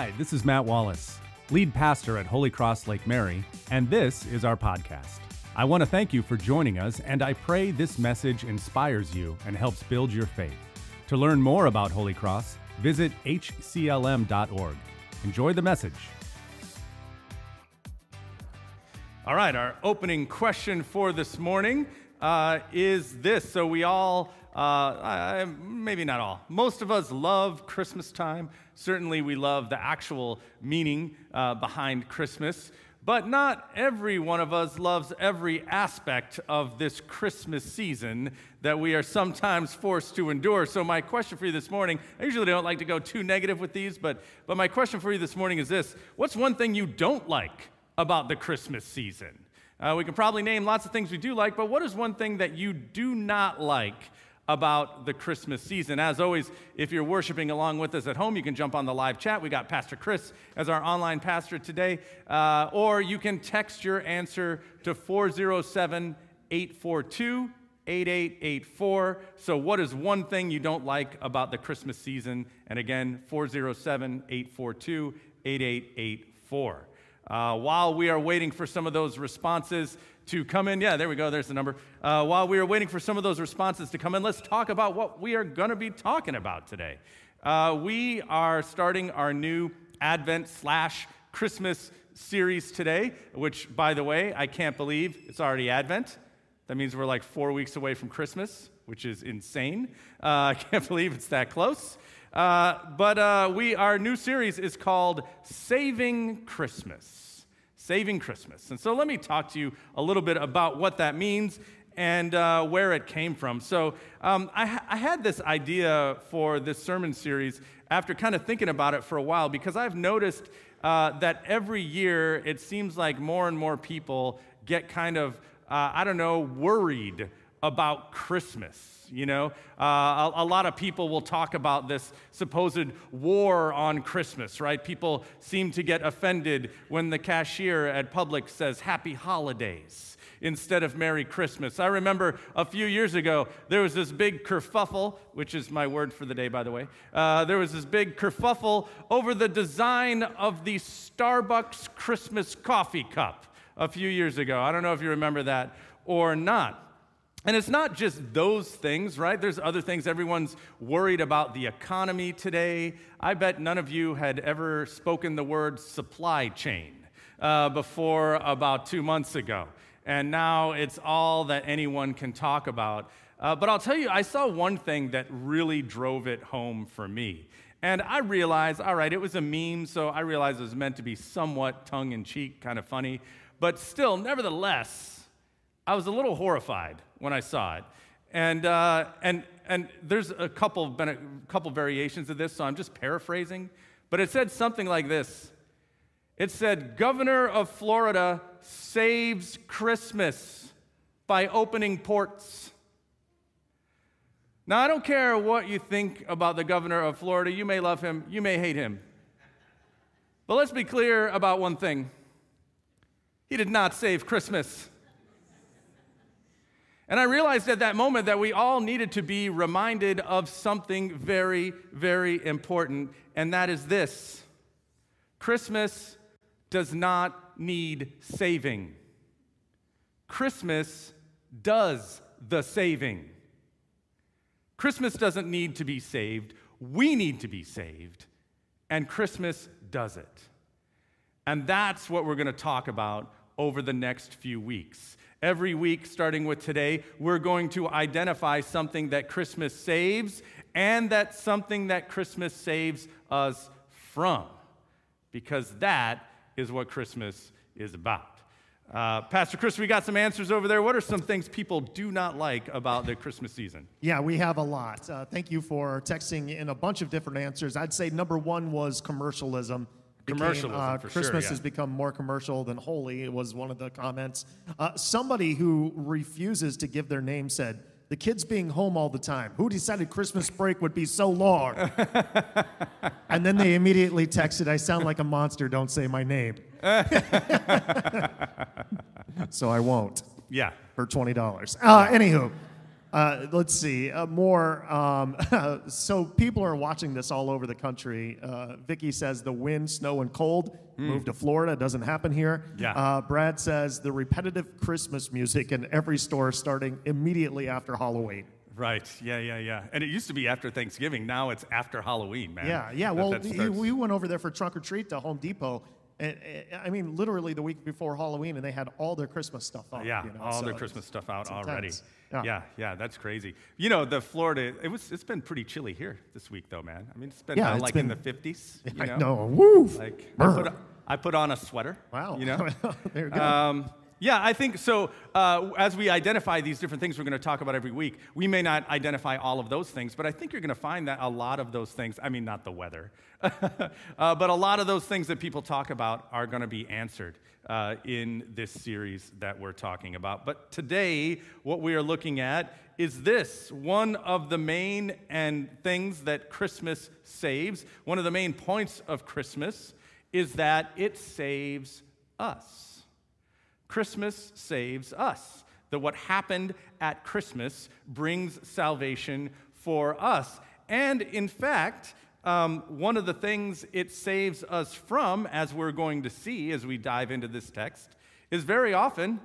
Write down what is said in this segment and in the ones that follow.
Hi, this is Matt Wallace, lead pastor at Holy Cross Lake Mary, and this is our podcast. I want to thank you for joining us, and I pray this message inspires you and helps build your faith. To learn more about Holy Cross, visit hclm.org. Enjoy the message. All right, our opening question for this morning uh, is this. So, we all, uh, I, maybe not all, most of us love Christmas time. Certainly, we love the actual meaning uh, behind Christmas. But not every one of us loves every aspect of this Christmas season that we are sometimes forced to endure. So, my question for you this morning I usually don't like to go too negative with these, but, but my question for you this morning is this What's one thing you don't like about the Christmas season? Uh, we can probably name lots of things we do like, but what is one thing that you do not like about the Christmas season. As always, if you're worshiping along with us at home, you can jump on the live chat. We got Pastor Chris as our online pastor today, uh, or you can text your answer to 407 842 8884. So, what is one thing you don't like about the Christmas season? And again, 407 842 8884. Uh, while we are waiting for some of those responses, to come in. Yeah, there we go. There's the number. Uh, while we are waiting for some of those responses to come in, let's talk about what we are going to be talking about today. Uh, we are starting our new Advent slash Christmas series today, which, by the way, I can't believe it's already Advent. That means we're like four weeks away from Christmas, which is insane. Uh, I can't believe it's that close. Uh, but uh, we, our new series is called Saving Christmas saving Christmas. And so let me talk to you a little bit about what that means and uh, where it came from. So um, I, I, had this idea for this sermon series after kind of thinking about it for a while because I've noticed uh, that every year it seems like more and more people get kind of, uh, I don't know, worried about Christmas. You know, uh, a, a, lot of people will talk about this supposed war on Christmas, right? People seem to get offended when the cashier at Publix says Happy Holidays instead of Merry Christmas. I remember a few years ago, there was this big kerfuffle, which is my word for the day, by the way. Uh, there was this big kerfuffle over the design of the Starbucks Christmas coffee cup a few years ago. I don't know if you remember that or not. And it's not just those things, right? There's other things. Everyone's worried about the economy today. I bet none of you had ever spoken the word supply chain uh, before about two months ago. And now it's all that anyone can talk about. Uh, but I'll tell you, I saw one thing that really drove it home for me. And I realized, all right, it was a meme, so I realized it was meant to be somewhat tongue in cheek, kind of funny. But still, nevertheless, I was a little horrified when I saw it. And, uh, and, and there's a couple, been a couple variations of this, so I'm just paraphrasing. But it said something like this It said, Governor of Florida saves Christmas by opening ports. Now, I don't care what you think about the governor of Florida. You may love him, you may hate him. But let's be clear about one thing he did not save Christmas. And I realized at that moment that we all needed to be reminded of something very, very important, and that is this Christmas does not need saving. Christmas does the saving. Christmas doesn't need to be saved. We need to be saved, and Christmas does it. And that's what we're going to talk about over the next few weeks. Every week, starting with today, we're going to identify something that Christmas saves and that something that Christmas saves us from, because that is what Christmas is about. Uh, Pastor Chris, we got some answers over there. What are some things people do not like about the Christmas season? Yeah, we have a lot. Uh, thank you for texting in a bunch of different answers. I'd say number one was commercialism commercialism. Uh, Christmas sure, yeah. has become more commercial than holy. It was one of the comments. Uh, somebody who refuses to give their name said, "The kids being home all the time. Who decided Christmas break would be so long?" and then they immediately texted, "I sound like a monster. Don't say my name." so I won't. Yeah. For twenty dollars. Uh, anywho. Uh, let's see. Uh, more. Um, so people are watching this all over the country. Uh, Vicky says the wind, snow, and cold move to Florida. Doesn't happen here. Yeah. Uh, Brad says the repetitive Christmas music in every store starting immediately after Halloween. Right. Yeah, yeah, yeah. And it used to be after Thanksgiving. Now it's after Halloween, man. Yeah, yeah. that Well, that starts. we went over there for trunk or treat to Home Depot. And, uh, I mean, literally the week before Halloween, and they had all their Christmas stuff up. yeah, you know, all so their Christmas stuff out already. Yeah. Yeah. yeah, that's crazy. You know, the Florida, it was, it's been pretty chilly here this week, though, man. I mean, it's been Yeah, kinda it's like in the 50s. You know? I know. Woo! Like, I put, I put on a sweater. wow. You know? there you go. Um, yeah, I think so. Uh, as we identify these different things we're going to talk about every week, we may not identify all of those things, but I think you're going to find that a lot of those things, I mean, not the weather, uh, but a lot of those things that people talk about are going to be answered uh, in this series that we're talking about. But today, what we are looking at is this one of the main and things that Christmas saves, one of the main points of Christmas is that it saves us. Christmas saves us. That what happened at Christmas brings salvation for us. And in fact, um, one of the things it saves us from, as we're going to see as we dive into this text, is very often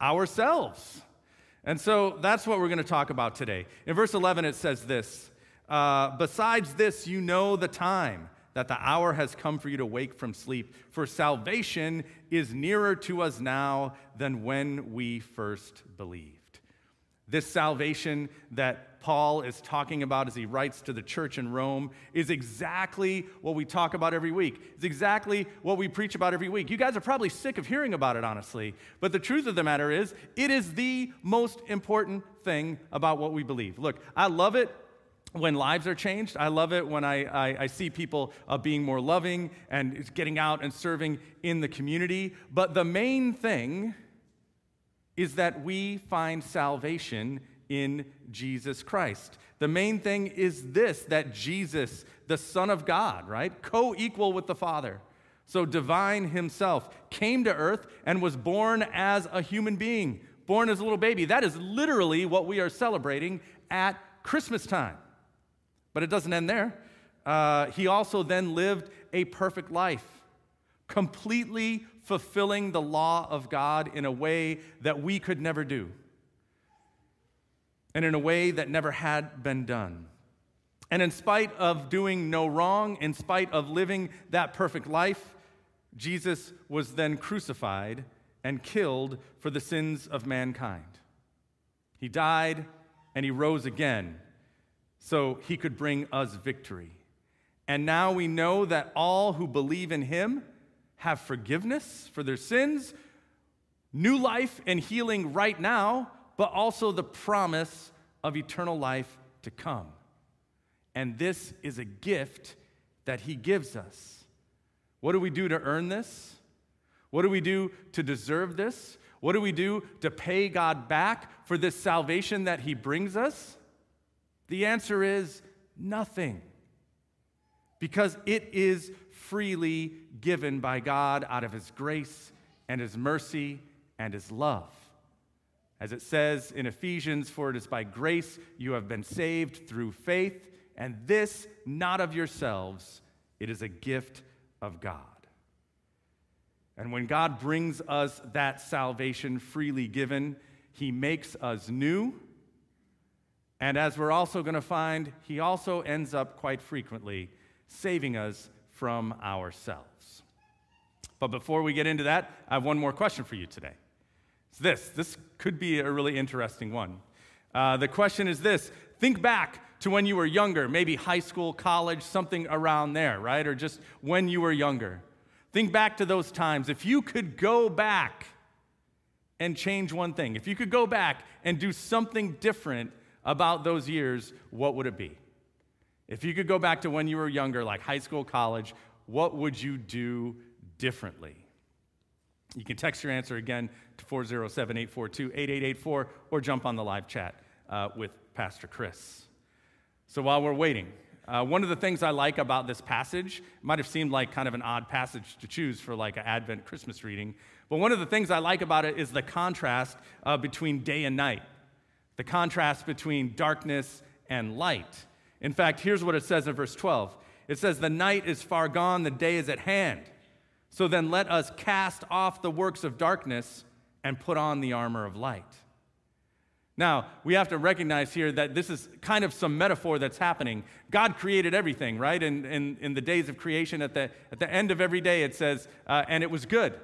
ourselves. And so that's what we're going to talk about today. In verse 11, it says this uh, Besides this, you know the time, that the hour has come for you to wake from sleep, for salvation is nearer to us now than when we first believed. This salvation that Paul is talking about as he writes to the church in Rome is exactly what we talk about every week. It's exactly what we preach about every week. You guys are probably sick of hearing about it, honestly. But the truth of the matter is, it is the most important thing about what we believe. Look, I love it when lives are changed. I love it when I, I, I see people uh, being more loving and getting out and serving in the community. But the main thing is that we find salvation in Jesus Christ. The main thing is this that Jesus, the Son of God, right, co equal with the Father, so divine himself, came to earth and was born as a human being, born as a little baby. That is literally what we are celebrating at Christmas time. But it doesn't end there. Uh, he also then lived a perfect life, completely fulfilling the law of God in a way that we could never do, and in a way that never had been done. And in spite of doing no wrong, in spite of living that perfect life, Jesus was then crucified and killed for the sins of mankind. He died and he rose again so he could bring us victory. And now we know that all who believe in him have forgiveness for their sins, new life and healing right now, but also the promise of eternal life to come. And this is a gift that he gives us. What do we do to earn this? What do we do to deserve this? What do we do to pay God back for this salvation that he brings us? The answer is nothing. Because it is freely given by God out of his grace and his mercy and his love. As it says in Ephesians, for it is by grace you have been saved through faith, and this not of yourselves, it is a gift of God. And when God brings us that salvation freely given, he makes us new. And as we're also going to find, he also ends up quite frequently saving us from ourselves. But before we get into that, I have one more question for you today. It's this. This could be a really interesting one. Uh, the question is this Think back to when you were younger, maybe high school, college, something around there, right? Or just when you were younger. Think back to those times. If you could go back and change one thing, if you could go back and do something different about those years, what would it be? If you could go back to when you were younger, like high school, college, what would you do differently? You can text your answer again to 407 842 8884 or jump on the live chat uh, with Pastor Chris. So while we're waiting, uh, one of the things I like about this passage might have seemed like kind of an odd passage to choose for like an Advent Christmas reading, but one of the things I like about it is the contrast uh, between day and night. The contrast between darkness and light. In fact, here's what it says in verse 12 it says, The night is far gone, the day is at hand. So then let us cast off the works of darkness and put on the armor of light. Now, we have to recognize here that this is kind of some metaphor that's happening. God created everything, right? In, in, in the days of creation, at the, at the end of every day, it says, uh, and it was good.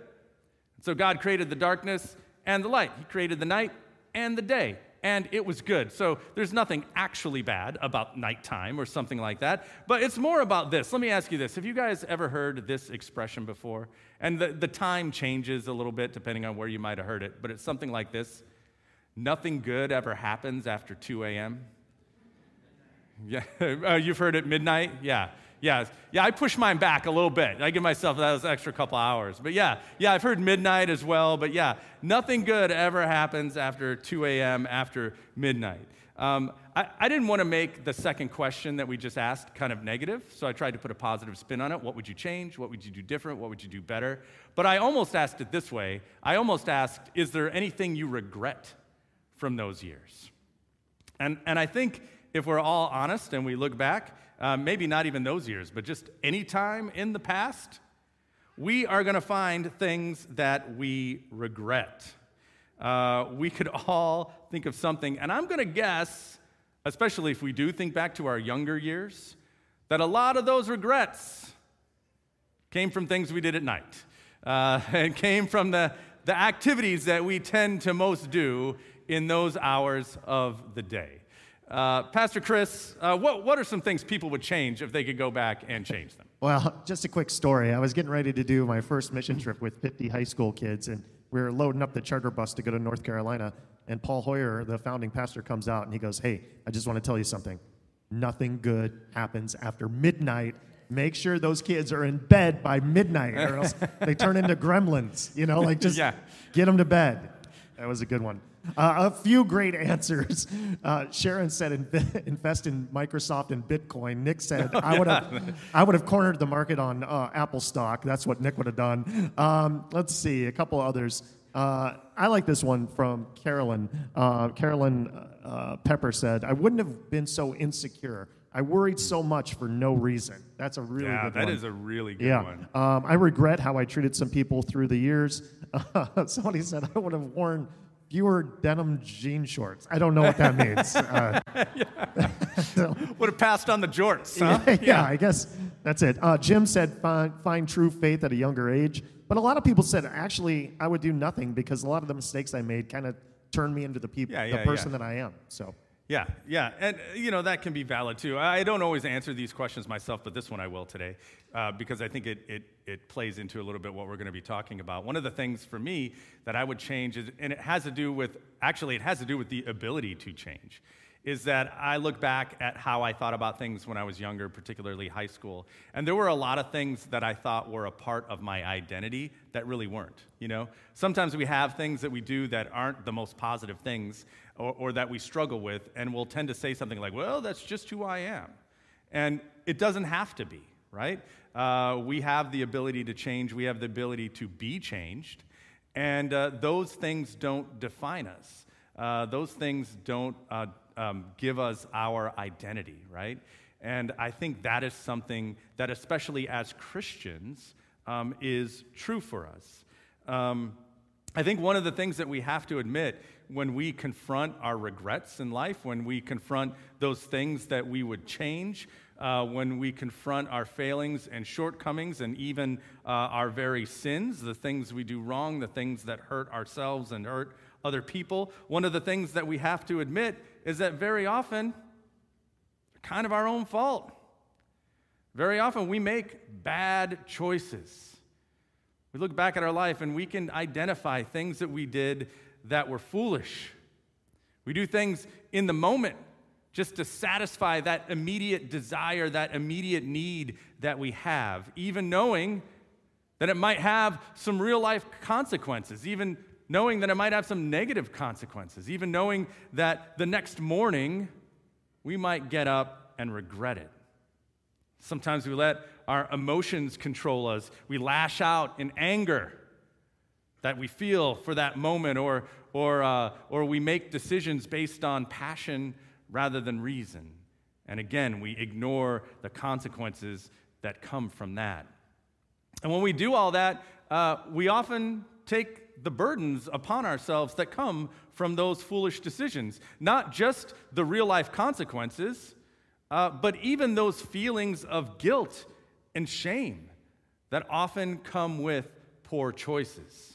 So God created the darkness and the light. He created the night and the day, and it was good. So there's nothing actually bad about nighttime or something like that. But it's more about this. Let me ask you this Have you guys ever heard this expression before? And the, the time changes a little bit depending on where you might have heard it, but it's something like this Nothing good ever happens after 2 a.m. Yeah, uh, you've heard it midnight? Yeah, yeah, yeah. I push mine back a little bit. I give myself those extra couple hours. But yeah, yeah, I've heard midnight as well. But yeah, nothing good ever happens after 2 a.m. after midnight. Um, I, I, didn't want to make the second question that we just asked kind of negative, so I tried to put a positive spin on it. What would you change? What would you do different? What would you do better? But I almost asked it this way I almost asked, is there anything you regret from those years. And, and I think if we're all honest and we look back, uh, maybe not even those years, but just any time in the past, we are going to find things that we regret. Uh, we could all think of something, and I'm going to guess, especially if we do think back to our younger years, that a lot of those regrets came from things we did at night uh, and came from the, the activities that we tend to most do in those hours of the day. Uh, Pastor Chris, uh, what, what are some things people would change if they could go back and change them? Well, just a quick story. I was getting ready to do my first mission trip with 50 high school kids, and we were loading up the charter bus to go to North Carolina. And Paul Hoyer, the founding pastor, comes out and he goes, Hey, I just want to tell you something. Nothing good happens after midnight. Make sure those kids are in bed by midnight, or else they turn into gremlins. You know, like just yeah. get them to bed. That was a good one. Uh, a few great answers. Uh, Sharon said, invest in Microsoft and Bitcoin. Nick said, oh, I would have, I would have cornered the market on uh, Apple stock. That's what Nick would have done. Um, let's see, a couple others. Uh, I like this one from Carolyn. Uh, Carolyn uh, Pepper said, I wouldn't have been so insecure. I worried so much for no reason. That's a really yeah, good one. Yeah, that is a really good yeah. one. Um, I regret how I treated some people through the years. somebody said I would have worn fewer denim jean shorts. I don't know what that means. Uh, so, Would have passed on the jorts, huh? Yeah, yeah, I guess that's it. Uh, Jim said find, find true faith at a younger age. But a lot of people said, actually, I would do nothing because a lot of the mistakes I made kind of turned me into the, people, yeah, yeah, the person that I am. So. Yeah, yeah. And, you know, that can be valid too. I don't always answer these questions myself, but this one I will today uh, because I think it, it, it plays into a little bit what we're going to be talking about. One of the things for me that I would change is, and it has to do with, actually, it has to do with the ability to change is that I look back at how I thought about things when I was younger, particularly high school. And there were a lot of things that I thought were a part of my identity that really weren't, you know? Sometimes we have things that we do that aren't the most positive things or, or that we struggle with, and we'll tend to say something like, well, that's just who I am. And it doesn't have to be, right? Uh, we have the ability to change, we have the ability to be changed, and uh, those things don't define us. Uh, those things don't uh, um, give us our identity, right? And I think that is something that, especially as Christians, um, is true for us. Um, I think one of the things that we have to admit when we confront our regrets in life, when we confront those things that we would change, uh, when we confront our failings and shortcomings, and even uh, our very sins, the things we do wrong, the things that hurt ourselves and hurt other people, one of the things that we have to admit is that very often, kind of our own fault. Very often, we make bad choices. We look back at our life and we can identify things that we did that were foolish. We do things in the moment just to satisfy that immediate desire, that immediate need that we have, even knowing that it might have some real life consequences, even knowing that it might have some negative consequences, even knowing that the next morning we might get up and regret it. Sometimes we let our emotions control us. We lash out in anger. that we feel for that moment, or, or, uh, or we make decisions based on passion rather than reason. And again, we ignore the consequences that come from that. And when we do all that, uh, we often take the burdens upon ourselves that come from those foolish decisions. Not just the real life consequences, uh, but even those feelings of guilt and shame that often come with poor choices.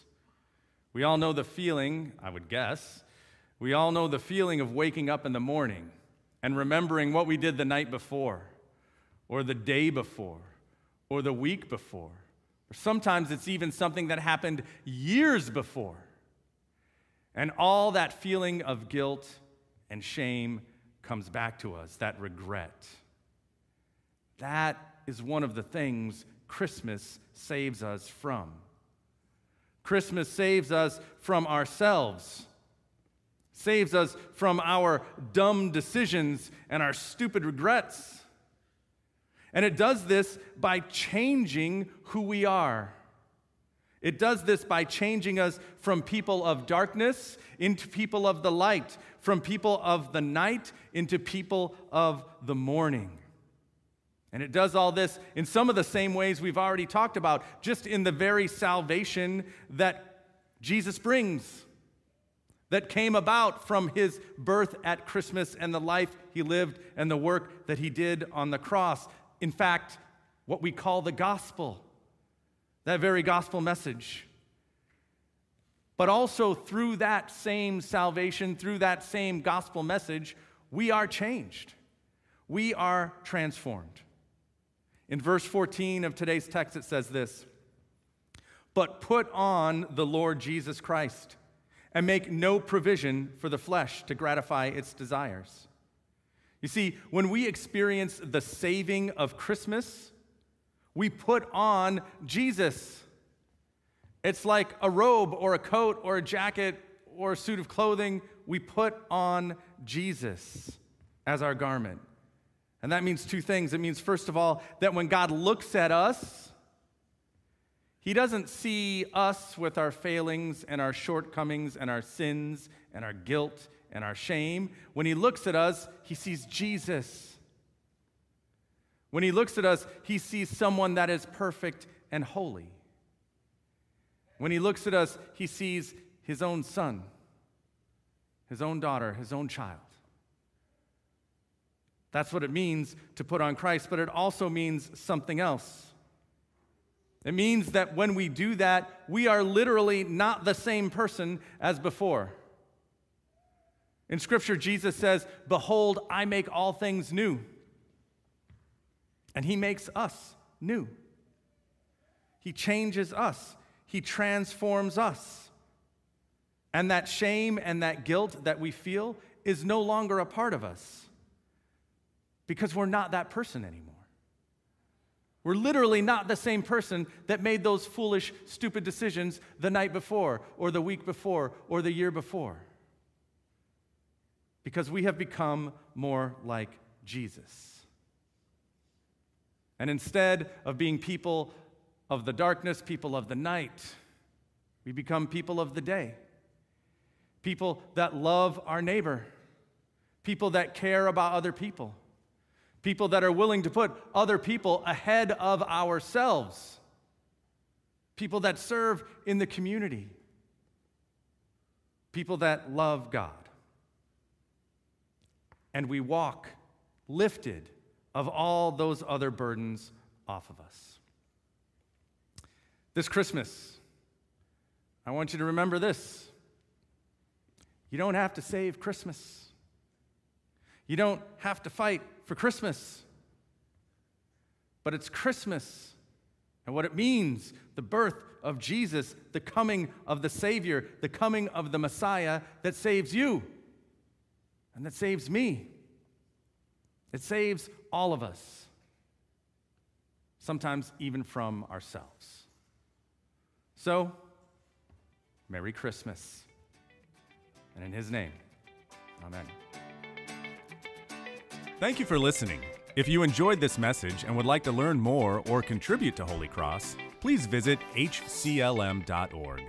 We all know the feeling, I would guess, we all know the feeling of waking up in the morning and remembering what we did the night before, or the day before, or the week before. Or sometimes it's even something that happened years before. And all that feeling of guilt and shame comes back to us, that regret. That is one of the things Christmas saves us from. Christmas saves us from ourselves, saves us from our dumb decisions and our stupid regrets. And it does this by changing who we are. It does this by changing us from people of darkness into people of the light, from people of the night into people of the morning. And it does all this in some of the same ways we've already talked about, just in the very salvation that Jesus brings, that came about from his birth at Christmas and the life he lived and the work that he did on the cross. In fact, what we call the gospel that very gospel message. But also through that same salvation, through that same gospel message, we are changed. We are transformed. In verse 14 of today's text, it says this But put on the Lord Jesus Christ and make no provision for the flesh to gratify its desires. You see, when we experience the saving of Christmas, we put on Jesus. It's like a robe or a coat or a jacket or a suit of clothing. We put on Jesus as our garment. And that means two things. It means, first of all, that when God looks at us, He doesn't see us with our failings and our shortcomings and our sins and our guilt and our shame. When He looks at us, He sees Jesus. When he looks at us, he sees someone that is perfect and holy. When he looks at us, he sees his own son, his own daughter, his own child. That's what it means to put on Christ, but it also means something else. It means that when we do that, we are literally not the same person as before. In Scripture, Jesus says, Behold, I make all things new. And He makes us new. He changes us, He transforms us. And that shame and that guilt that we feel is no longer a part of us because we're not that person anymore. We're literally not the same person that made those foolish, stupid decisions the night before, or the week before, or the year before. Because we have become more like Jesus. And instead of being people of the darkness, people of the night, we become people of the day. People that love our neighbor, people that care about other people, people that are willing to put other people ahead of ourselves, people that serve in the community, people that love God. And we walk lifted of all those other burdens off of us. This Christmas, I want you to remember this. You don't have to save Christmas. You don't have to fight for Christmas. But it's Christmas and what it means the birth of Jesus, the coming of the Savior, the coming of the Messiah that saves you and that saves me. It saves all of us, sometimes even from ourselves. So, Merry Christmas. And in His name, Amen. Thank you for listening. If you enjoyed this message and would like to learn more or contribute to Holy Cross, please visit hclm.org.